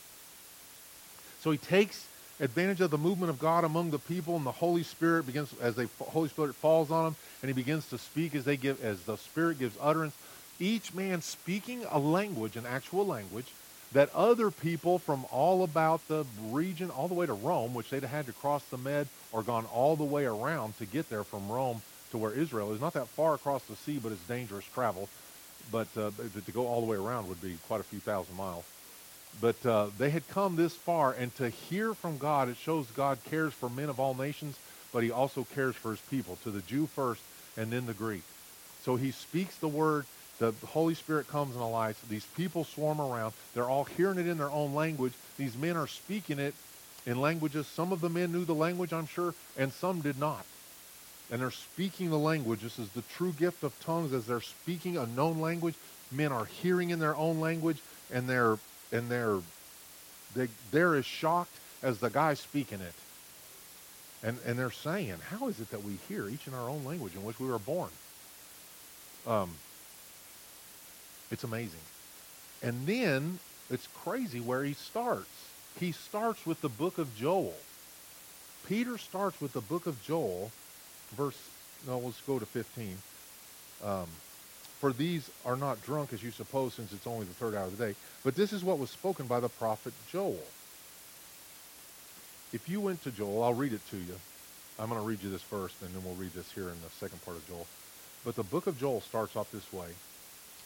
So he takes advantage of the movement of God among the people, and the Holy Spirit begins as the Holy Spirit falls on them, and he begins to speak as they give as the Spirit gives utterance. Each man speaking a language, an actual language, that other people from all about the region, all the way to Rome, which they'd had to cross the Med or gone all the way around to get there from Rome to where Israel is. Not that far across the sea, but it's dangerous travel. But uh, to go all the way around would be quite a few thousand miles. But uh, they had come this far, and to hear from God, it shows God cares for men of all nations, but he also cares for his people, to the Jew first and then the Greek. So he speaks the word, the Holy Spirit comes and alights. These people swarm around. They're all hearing it in their own language. These men are speaking it in languages. Some of the men knew the language, I'm sure, and some did not. And they're speaking the language. This is the true gift of tongues as they're speaking a known language. Men are hearing in their own language, and they're and they're they, they're as shocked as the guy speaking it. And and they're saying, how is it that we hear each in our own language in which we were born? Um, it's amazing. And then it's crazy where he starts. He starts with the book of Joel. Peter starts with the book of Joel, verse, no, let's go to 15. Um, for these are not drunk as you suppose, since it's only the third hour of the day. But this is what was spoken by the prophet Joel. If you went to Joel, I'll read it to you. I'm going to read you this first, and then we'll read this here in the second part of Joel. But the book of Joel starts off this way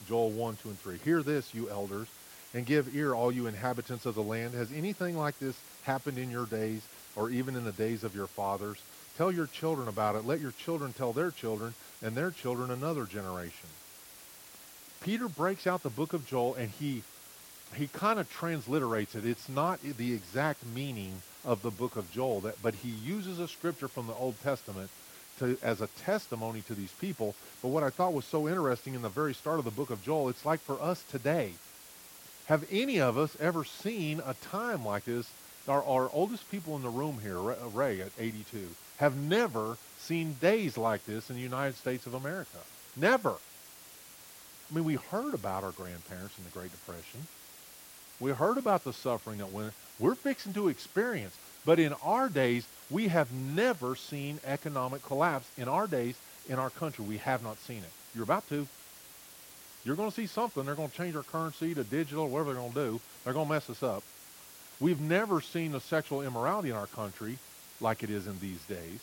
Joel 1, 2, and 3. Hear this, you elders, and give ear, all you inhabitants of the land. Has anything like this happened in your days, or even in the days of your fathers? Tell your children about it. Let your children tell their children, and their children another generation. Peter breaks out the book of Joel, and he he kind of transliterates it. It's not the exact meaning of the book of Joel, that, but he uses a scripture from the Old Testament to, as a testimony to these people. But what I thought was so interesting in the very start of the book of Joel, it's like for us today. Have any of us ever seen a time like this? Our, our oldest people in the room here, Ray at 82, have never seen days like this in the United States of America. Never. I mean, we heard about our grandparents in the Great Depression. We heard about the suffering that went. We're fixing to experience. But in our days, we have never seen economic collapse. In our days, in our country, we have not seen it. You're about to. You're going to see something. They're going to change our currency to digital, whatever they're going to do. They're going to mess us up. We've never seen the sexual immorality in our country like it is in these days.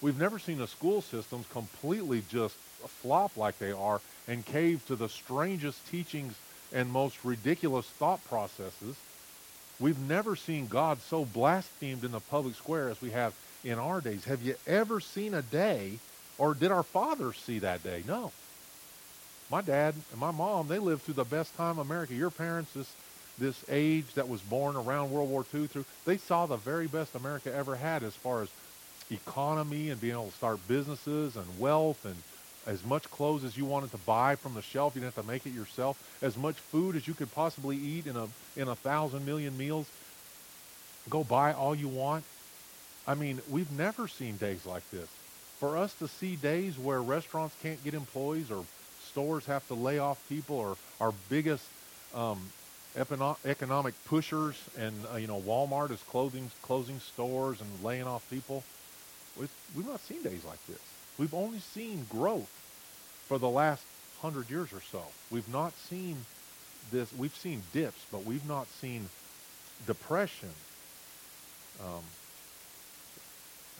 We've never seen the school systems completely just flop like they are and cave to the strangest teachings and most ridiculous thought processes. We've never seen God so blasphemed in the public square as we have in our days. Have you ever seen a day, or did our fathers see that day? No. My dad and my mom, they lived through the best time America. Your parents, this this age that was born around World War II through, they saw the very best America ever had as far as economy and being able to start businesses and wealth and as much clothes as you wanted to buy from the shelf. You didn't have to make it yourself. As much food as you could possibly eat in a in a thousand million meals. Go buy all you want. I mean, we've never seen days like this. For us to see days where restaurants can't get employees or stores have to lay off people or our biggest um, economic pushers and uh, you know Walmart is closing closing stores and laying off people. We've, we've not seen days like this. We've only seen growth for the last hundred years or so. We've not seen this. We've seen dips, but we've not seen depression. Um,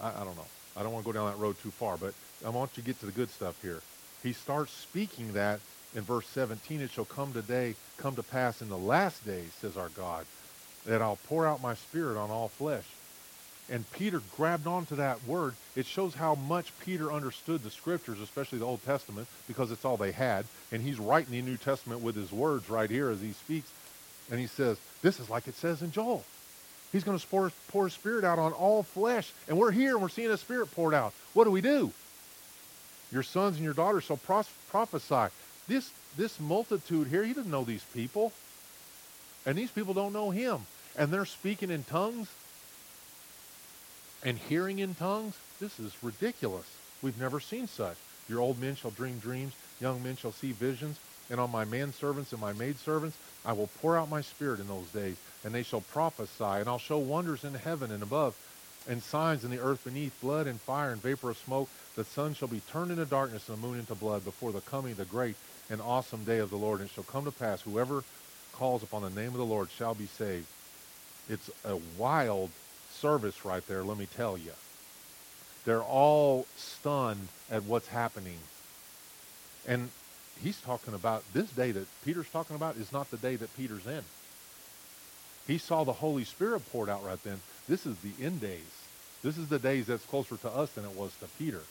I, I don't know. I don't want to go down that road too far, but I want you to get to the good stuff here. He starts speaking that in verse 17. It shall come today, come to pass in the last days, says our God, that I'll pour out my spirit on all flesh. And Peter grabbed onto that word. It shows how much Peter understood the scriptures, especially the Old Testament, because it's all they had. And he's writing the New Testament with his words right here as he speaks. And he says, This is like it says in Joel. He's going to pour, pour his spirit out on all flesh. And we're here and we're seeing his spirit poured out. What do we do? Your sons and your daughters shall pros- prophesy. This, this multitude here, he doesn't know these people. And these people don't know him. And they're speaking in tongues and hearing in tongues. This is ridiculous. We've never seen such. Your old men shall dream dreams, young men shall see visions, and on my manservants and my maidservants I will pour out my spirit in those days, and they shall prophesy, and I'll show wonders in heaven and above, and signs in the earth beneath, blood and fire and vapor of smoke. The sun shall be turned into darkness and the moon into blood before the coming of the great and awesome day of the Lord. And it shall come to pass, whoever calls upon the name of the Lord shall be saved. It's a wild service right there, let me tell you. They're all stunned at what's happening. And he's talking about this day that Peter's talking about is not the day that Peter's in. He saw the Holy Spirit poured out right then. This is the end days. This is the days that's closer to us than it was to Peter.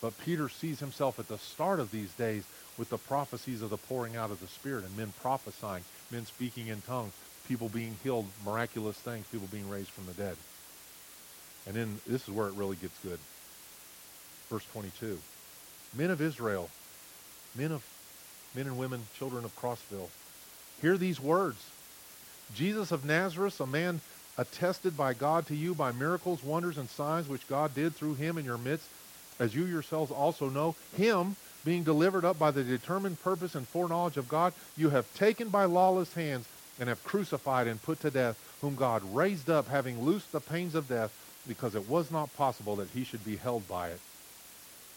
But Peter sees himself at the start of these days with the prophecies of the pouring out of the Spirit and men prophesying, men speaking in tongues, people being healed, miraculous things, people being raised from the dead. And then this is where it really gets good. Verse 22. Men of Israel, men of men and women, children of Crossville, hear these words. Jesus of Nazareth, a man attested by God to you by miracles, wonders, and signs which God did through him in your midst, as you yourselves also know, him being delivered up by the determined purpose and foreknowledge of God, you have taken by lawless hands and have crucified and put to death, whom God raised up, having loosed the pains of death, because it was not possible that he should be held by it.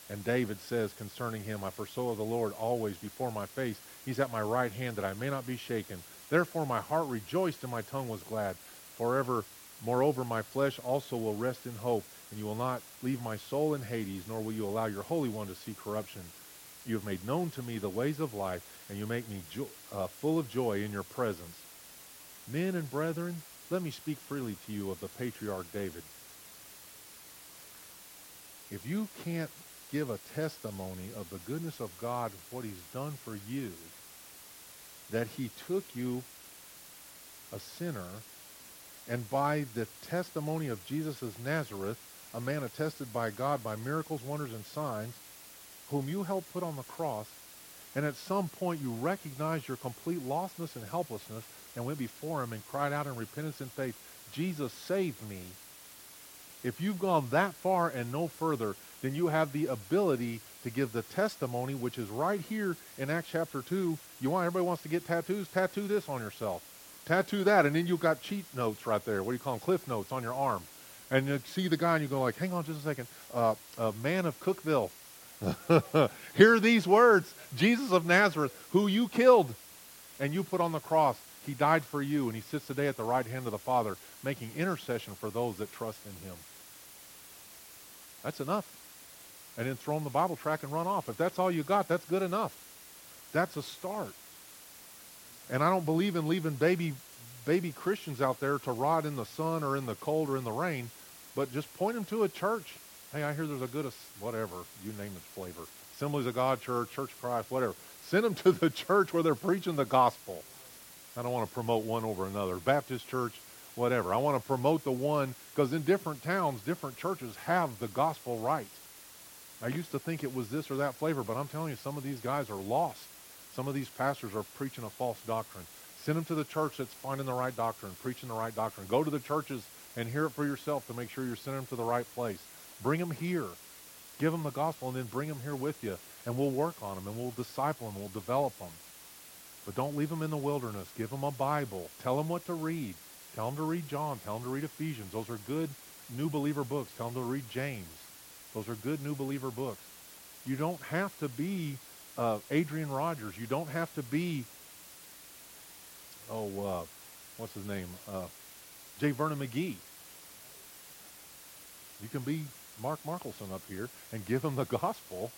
And David says concerning him, I foresaw the Lord always before my face. He's at my right hand that I may not be shaken. Therefore my heart rejoiced and my tongue was glad. Forever, moreover, my flesh also will rest in hope, and you will not leave my soul in Hades, nor will you allow your Holy One to see corruption. You have made known to me the ways of life, and you make me jo- uh, full of joy in your presence. Men and brethren, let me speak freely to you of the patriarch David. If you can't give a testimony of the goodness of God, what he's done for you, that he took you, a sinner, and by the testimony of Jesus of Nazareth, a man attested by God by miracles, wonders, and signs, whom you helped put on the cross, and at some point you recognized your complete lostness and helplessness and went before him and cried out in repentance and faith, Jesus, save me. If you've gone that far and no further, then you have the ability to give the testimony, which is right here in Acts chapter 2. You want everybody wants to get tattoos? Tattoo this on yourself. Tattoo that, and then you've got cheat notes right there. What do you call them? Cliff notes on your arm. And you see the guy, and you go like, "Hang on, just a second. Uh, a man of Cookeville, hear these words: Jesus of Nazareth, who you killed, and you put on the cross. He died for you, and he sits today at the right hand of the Father, making intercession for those that trust in him. That's enough and then throw them the Bible track and run off. If that's all you got, that's good enough. That's a start. And I don't believe in leaving baby baby Christians out there to rot in the sun or in the cold or in the rain, but just point them to a church. Hey, I hear there's a good, whatever, you name its flavor. Assemblies of God Church, Church Christ, whatever. Send them to the church where they're preaching the gospel. I don't want to promote one over another. Baptist church, whatever. I want to promote the one because in different towns, different churches have the gospel right. I used to think it was this or that flavor, but I'm telling you, some of these guys are lost. Some of these pastors are preaching a false doctrine. Send them to the church that's finding the right doctrine, preaching the right doctrine. Go to the churches and hear it for yourself to make sure you're sending them to the right place. Bring them here. Give them the gospel and then bring them here with you. and we'll work on them, and we'll disciple them, and we'll develop them. But don't leave them in the wilderness. Give them a Bible. Tell them what to read. Tell them to read John. Tell them to read Ephesians. Those are good new believer books. Tell them to read James. Those are good new believer books. You don't have to be uh, Adrian Rogers. You don't have to be, oh, uh, what's his name? Uh, J. Vernon McGee. You can be Mark Markelson up here and give them the gospel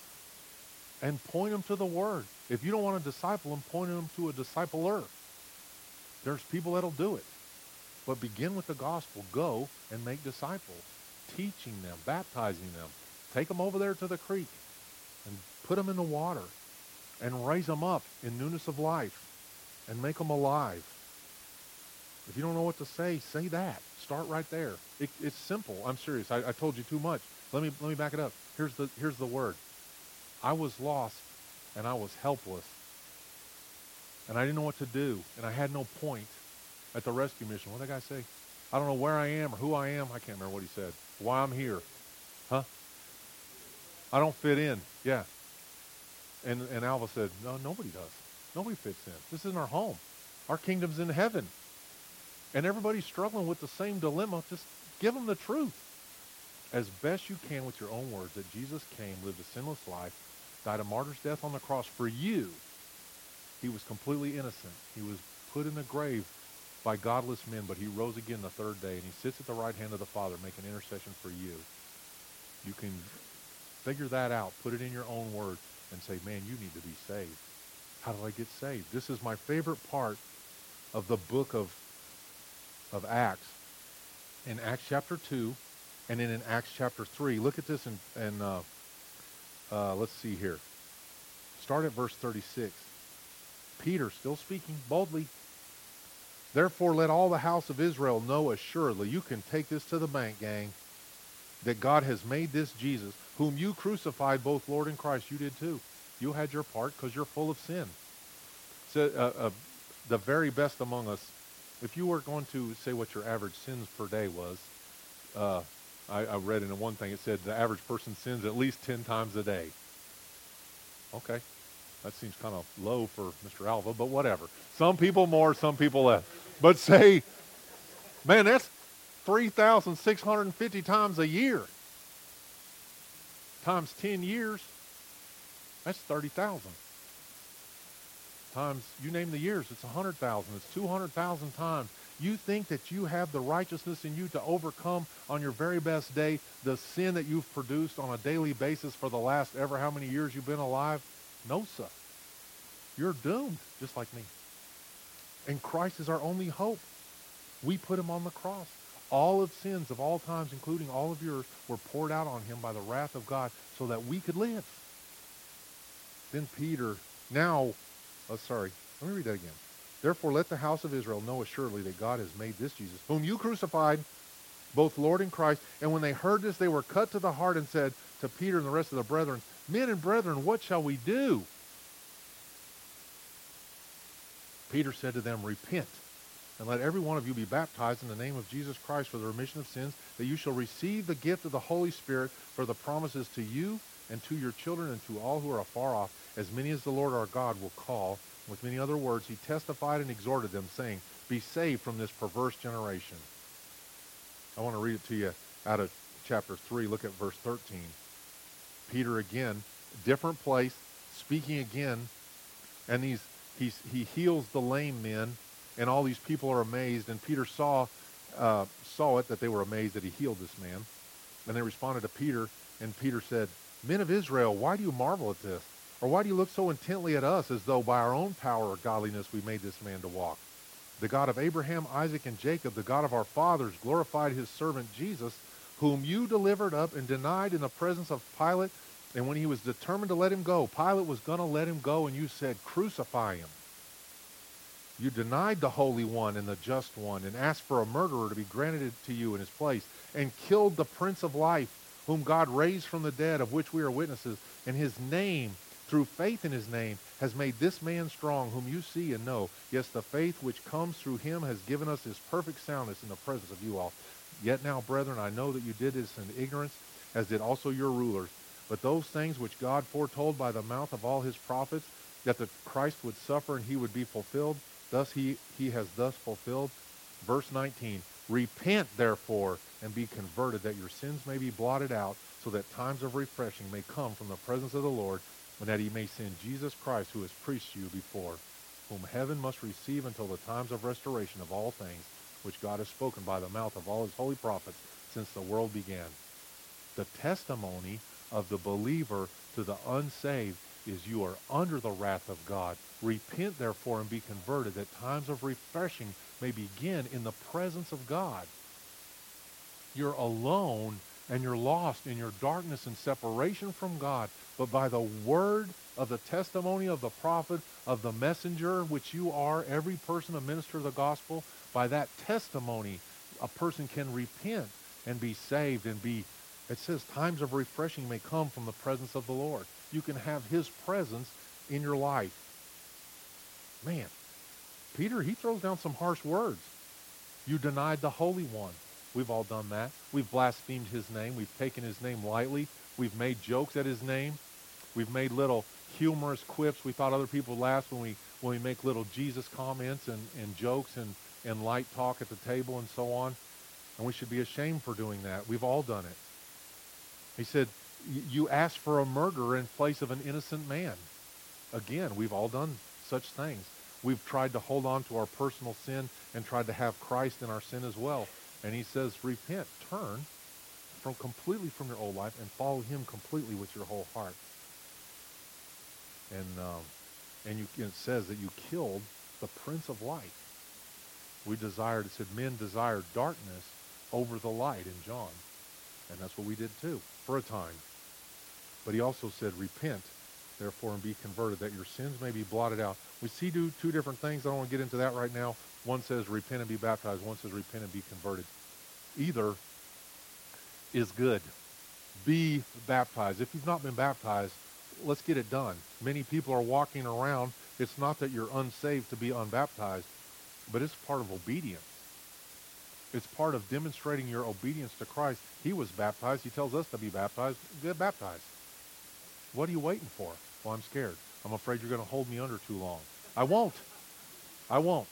and point them to the word. If you don't want to disciple them, point them to a discipler. There's people that'll do it. But begin with the gospel. Go and make disciples, teaching them, baptizing them. Take them over there to the creek and put them in the water and raise them up in newness of life and make them alive. If you don't know what to say, say that. Start right there. It, it's simple. I'm serious. I, I told you too much. Let me let me back it up. Here's the here's the word. I was lost and I was helpless. And I didn't know what to do. And I had no point at the rescue mission. What did that guy say? I don't know where I am or who I am. I can't remember what he said. Why I'm here. Huh? I don't fit in. Yeah. And, and Alva said, no, nobody does. Nobody fits in. This isn't our home. Our kingdom's in heaven. And everybody's struggling with the same dilemma. Just give them the truth. As best you can with your own words that Jesus came, lived a sinless life, died a martyr's death on the cross for you. He was completely innocent. He was put in the grave by godless men, but he rose again the third day, and he sits at the right hand of the Father making intercession for you. You can figure that out, put it in your own words, and say, man, you need to be saved. How do I get saved? This is my favorite part of the book of, of Acts. In Acts chapter 2, and then in Acts chapter 3. Look at this, and, and uh, uh, let's see here. Start at verse 36. Peter, still speaking boldly, Therefore, let all the house of Israel know assuredly, you can take this to the bank, gang, that God has made this Jesus, whom you crucified, both Lord and Christ. You did too. You had your part because you're full of sin. So, uh, uh, the very best among us, if you were going to say what your average sins per day was, uh, I, I read in one thing, it said the average person sins at least 10 times a day. Okay. That seems kind of low for Mr. Alva, but whatever. Some people more, some people less. But say, man, that's 3,650 times a year. Times 10 years, that's 30,000. Times, you name the years, it's 100,000. It's 200,000 times. You think that you have the righteousness in you to overcome on your very best day the sin that you've produced on a daily basis for the last ever how many years you've been alive? No, sir. You're doomed, just like me. And Christ is our only hope. We put him on the cross. All of sins of all times, including all of yours, were poured out on him by the wrath of God so that we could live. Then Peter, now, oh, sorry, let me read that again. Therefore, let the house of Israel know assuredly that God has made this Jesus, whom you crucified, both Lord and Christ. And when they heard this, they were cut to the heart and said to Peter and the rest of the brethren, Men and brethren, what shall we do? Peter said to them, Repent, and let every one of you be baptized in the name of Jesus Christ for the remission of sins, that you shall receive the gift of the Holy Spirit, for the promises to you and to your children and to all who are afar off, as many as the Lord our God will call. With many other words, he testified and exhorted them, saying, Be saved from this perverse generation. I want to read it to you out of chapter 3. Look at verse 13. Peter again, different place, speaking again, and these he's, he heals the lame men, and all these people are amazed. And Peter saw uh, saw it that they were amazed that he healed this man, and they responded to Peter, and Peter said, "Men of Israel, why do you marvel at this, or why do you look so intently at us, as though by our own power or godliness we made this man to walk?" The God of Abraham, Isaac, and Jacob, the God of our fathers, glorified his servant Jesus, whom you delivered up and denied in the presence of Pilate and when he was determined to let him go, Pilate was going to let him go, and you said, Crucify him. You denied the Holy One and the Just One, and asked for a murderer to be granted to you in his place, and killed the Prince of Life, whom God raised from the dead, of which we are witnesses. And his name, through faith in his name, has made this man strong, whom you see and know. Yes, the faith which comes through him has given us his perfect soundness in the presence of you all. Yet now, brethren, I know that you did this in ignorance, as did also your rulers. But those things which God foretold by the mouth of all his prophets, that the Christ would suffer and he would be fulfilled, thus he, he has thus fulfilled. Verse 19, Repent, therefore, and be converted, that your sins may be blotted out, so that times of refreshing may come from the presence of the Lord, and that he may send Jesus Christ, who has preached to you before, whom heaven must receive until the times of restoration of all things, which God has spoken by the mouth of all his holy prophets since the world began. The testimony of the believer to the unsaved is you are under the wrath of God. Repent therefore and be converted, that times of refreshing may begin in the presence of God. You're alone and you're lost in your darkness and separation from God. But by the word of the testimony of the prophet, of the messenger, which you are, every person a minister of the gospel, by that testimony, a person can repent and be saved and be, it says, times of refreshing may come from the presence of the Lord. You can have his presence in your life. Man, Peter, he throws down some harsh words. You denied the Holy One. We've all done that. We've blasphemed his name. We've taken his name lightly. We've made jokes at his name. We've made little humorous quips. We thought other people laughed when we when we make little Jesus comments and, and jokes and, and light talk at the table and so on. And we should be ashamed for doing that. We've all done it. He said, you asked for a murderer in place of an innocent man. Again, we've all done such things. We've tried to hold on to our personal sin and tried to have Christ in our sin as well. And he says, repent, turn from completely from your old life and follow him completely with your whole heart. And um, and you, it says that you killed the Prince of Light. We desired, it said, men desired darkness over the light in John. And that's what we did too, for a time. But he also said, repent, therefore, and be converted, that your sins may be blotted out. We see two, two different things. I don't want to get into that right now. One says, repent and be baptized. One says, repent and be converted. Either is good. Be baptized. If you've not been baptized, let's get it done. Many people are walking around. It's not that you're unsaved to be unbaptized, but it's part of obedience. It's part of demonstrating your obedience to Christ. He was baptized. He tells us to be baptized. Get baptized. What are you waiting for? Well, I'm scared. I'm afraid you're going to hold me under too long. I won't. I won't.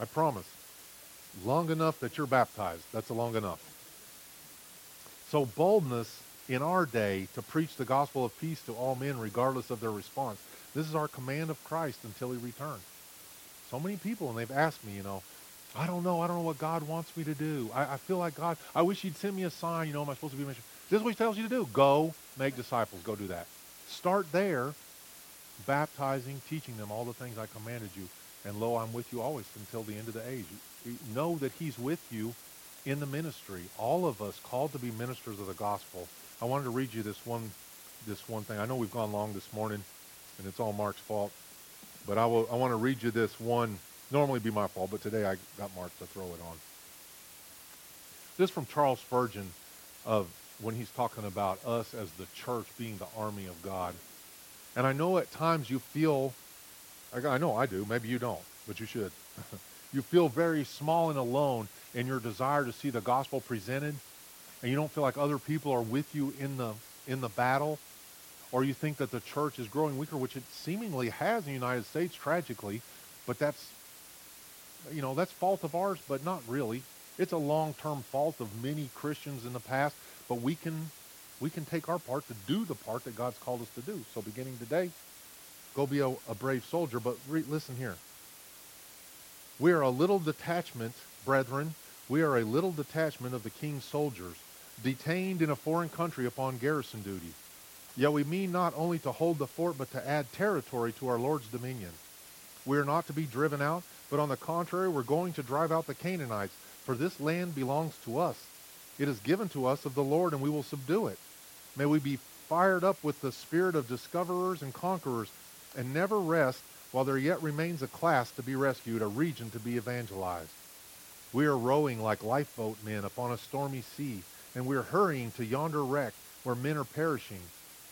I promise. Long enough that you're baptized. That's long enough. So boldness in our day to preach the gospel of peace to all men regardless of their response. This is our command of Christ until he returns. So many people, and they've asked me, you know, I don't know. I don't know what God wants me to do. I, I feel like God, I wish he'd send me a sign. You know, am I supposed to be a mission? This is what he tells you to do. Go make disciples. Go do that. Start there, baptizing, teaching them all the things I commanded you. And lo, I'm with you always until the end of the age. Know that he's with you in the ministry. All of us called to be ministers of the gospel. I wanted to read you this one, this one thing. I know we've gone long this morning, and it's all Mark's fault. But I will. I want to read you this one. Normally be my fault, but today I got Mark to throw it on. This from Charles Spurgeon, of when he's talking about us as the church being the army of God. And I know at times you feel, I know I do. Maybe you don't, but you should. you feel very small and alone in your desire to see the gospel presented and you don't feel like other people are with you in the in the battle or you think that the church is growing weaker which it seemingly has in the United States tragically but that's you know that's fault of ours but not really it's a long-term fault of many Christians in the past but we can we can take our part to do the part that God's called us to do so beginning today go be a, a brave soldier but re- listen here we are a little detachment brethren we are a little detachment of the king's soldiers detained in a foreign country upon garrison duty. Yet we mean not only to hold the fort, but to add territory to our Lord's dominion. We are not to be driven out, but on the contrary, we're going to drive out the Canaanites, for this land belongs to us. It is given to us of the Lord, and we will subdue it. May we be fired up with the spirit of discoverers and conquerors, and never rest while there yet remains a class to be rescued, a region to be evangelized. We are rowing like lifeboat men upon a stormy sea, and we are hurrying to yonder wreck where men are perishing.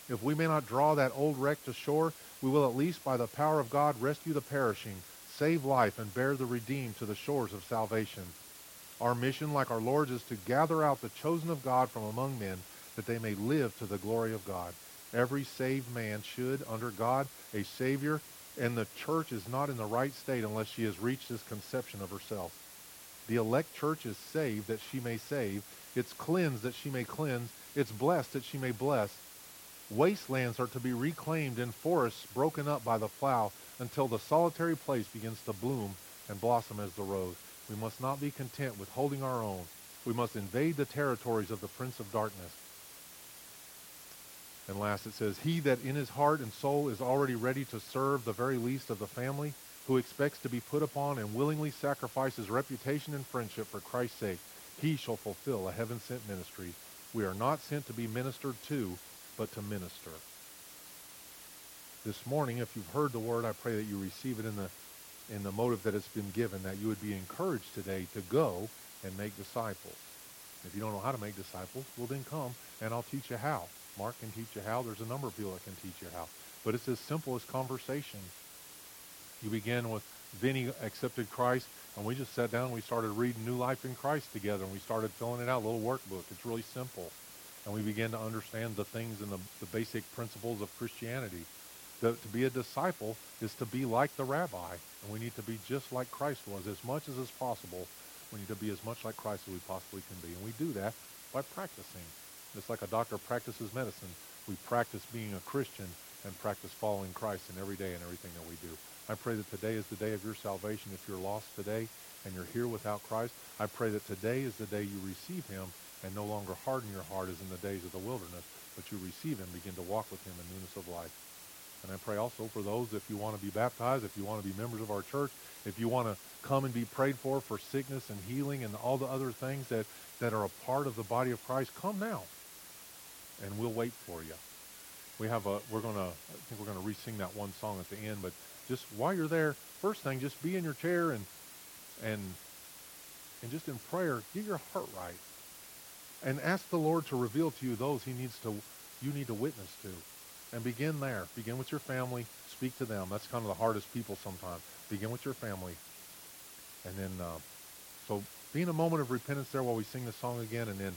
If we may not draw that old wreck to shore, we will at least by the power of God rescue the perishing, save life, and bear the redeemed to the shores of salvation. Our mission, like our Lord's, is to gather out the chosen of God from among men, that they may live to the glory of God. Every saved man should, under God, a Savior, and the church is not in the right state unless she has reached this conception of herself. The elect church is saved that she may save. It's cleansed that she may cleanse. It's blessed that she may bless. Wastelands are to be reclaimed and forests broken up by the plow until the solitary place begins to bloom and blossom as the rose. We must not be content with holding our own. We must invade the territories of the prince of darkness. And last it says, He that in his heart and soul is already ready to serve the very least of the family, who expects to be put upon and willingly sacrifices reputation and friendship for Christ's sake, he shall fulfill a heaven sent ministry. We are not sent to be ministered to, but to minister. This morning, if you've heard the word, I pray that you receive it in the in the motive that it's been given, that you would be encouraged today to go and make disciples. If you don't know how to make disciples, well then come and I'll teach you how. Mark can teach you how. There's a number of people that can teach you how. But it's as simple as conversation. You begin with Vinny accepted Christ, and we just sat down and we started reading New Life in Christ together, and we started filling it out, a little workbook. It's really simple. And we began to understand the things and the, the basic principles of Christianity. To be a disciple is to be like the rabbi, and we need to be just like Christ was. As much as is possible, we need to be as much like Christ as we possibly can be. And we do that by practicing. Just like a doctor practices medicine, we practice being a Christian and practice following Christ in every day and everything that we do. I pray that today is the day of your salvation. If you're lost today and you're here without Christ, I pray that today is the day you receive him and no longer harden your heart as in the days of the wilderness, but you receive him, begin to walk with him in newness of life. And I pray also for those, if you want to be baptized, if you want to be members of our church, if you want to come and be prayed for for sickness and healing and all the other things that, that are a part of the body of Christ, come now and we'll wait for you. We have a, we're to, I think we're to re-sing that one song at the end, but just while you're there, first thing, just be in your chair and, and, and just in prayer, get your heart right. And ask the Lord to reveal to you those he needs to, you need to witness to. And begin there. Begin with your family. Speak to them. That's kind of the hardest people sometimes. Begin with your family. And then, uh, so be in a moment of repentance there while we sing the song again. And then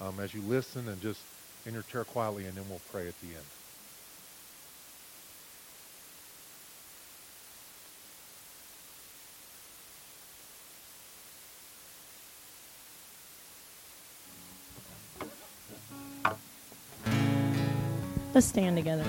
um, as you listen and just in your chair quietly, and then we'll pray at the end. Let's stand together.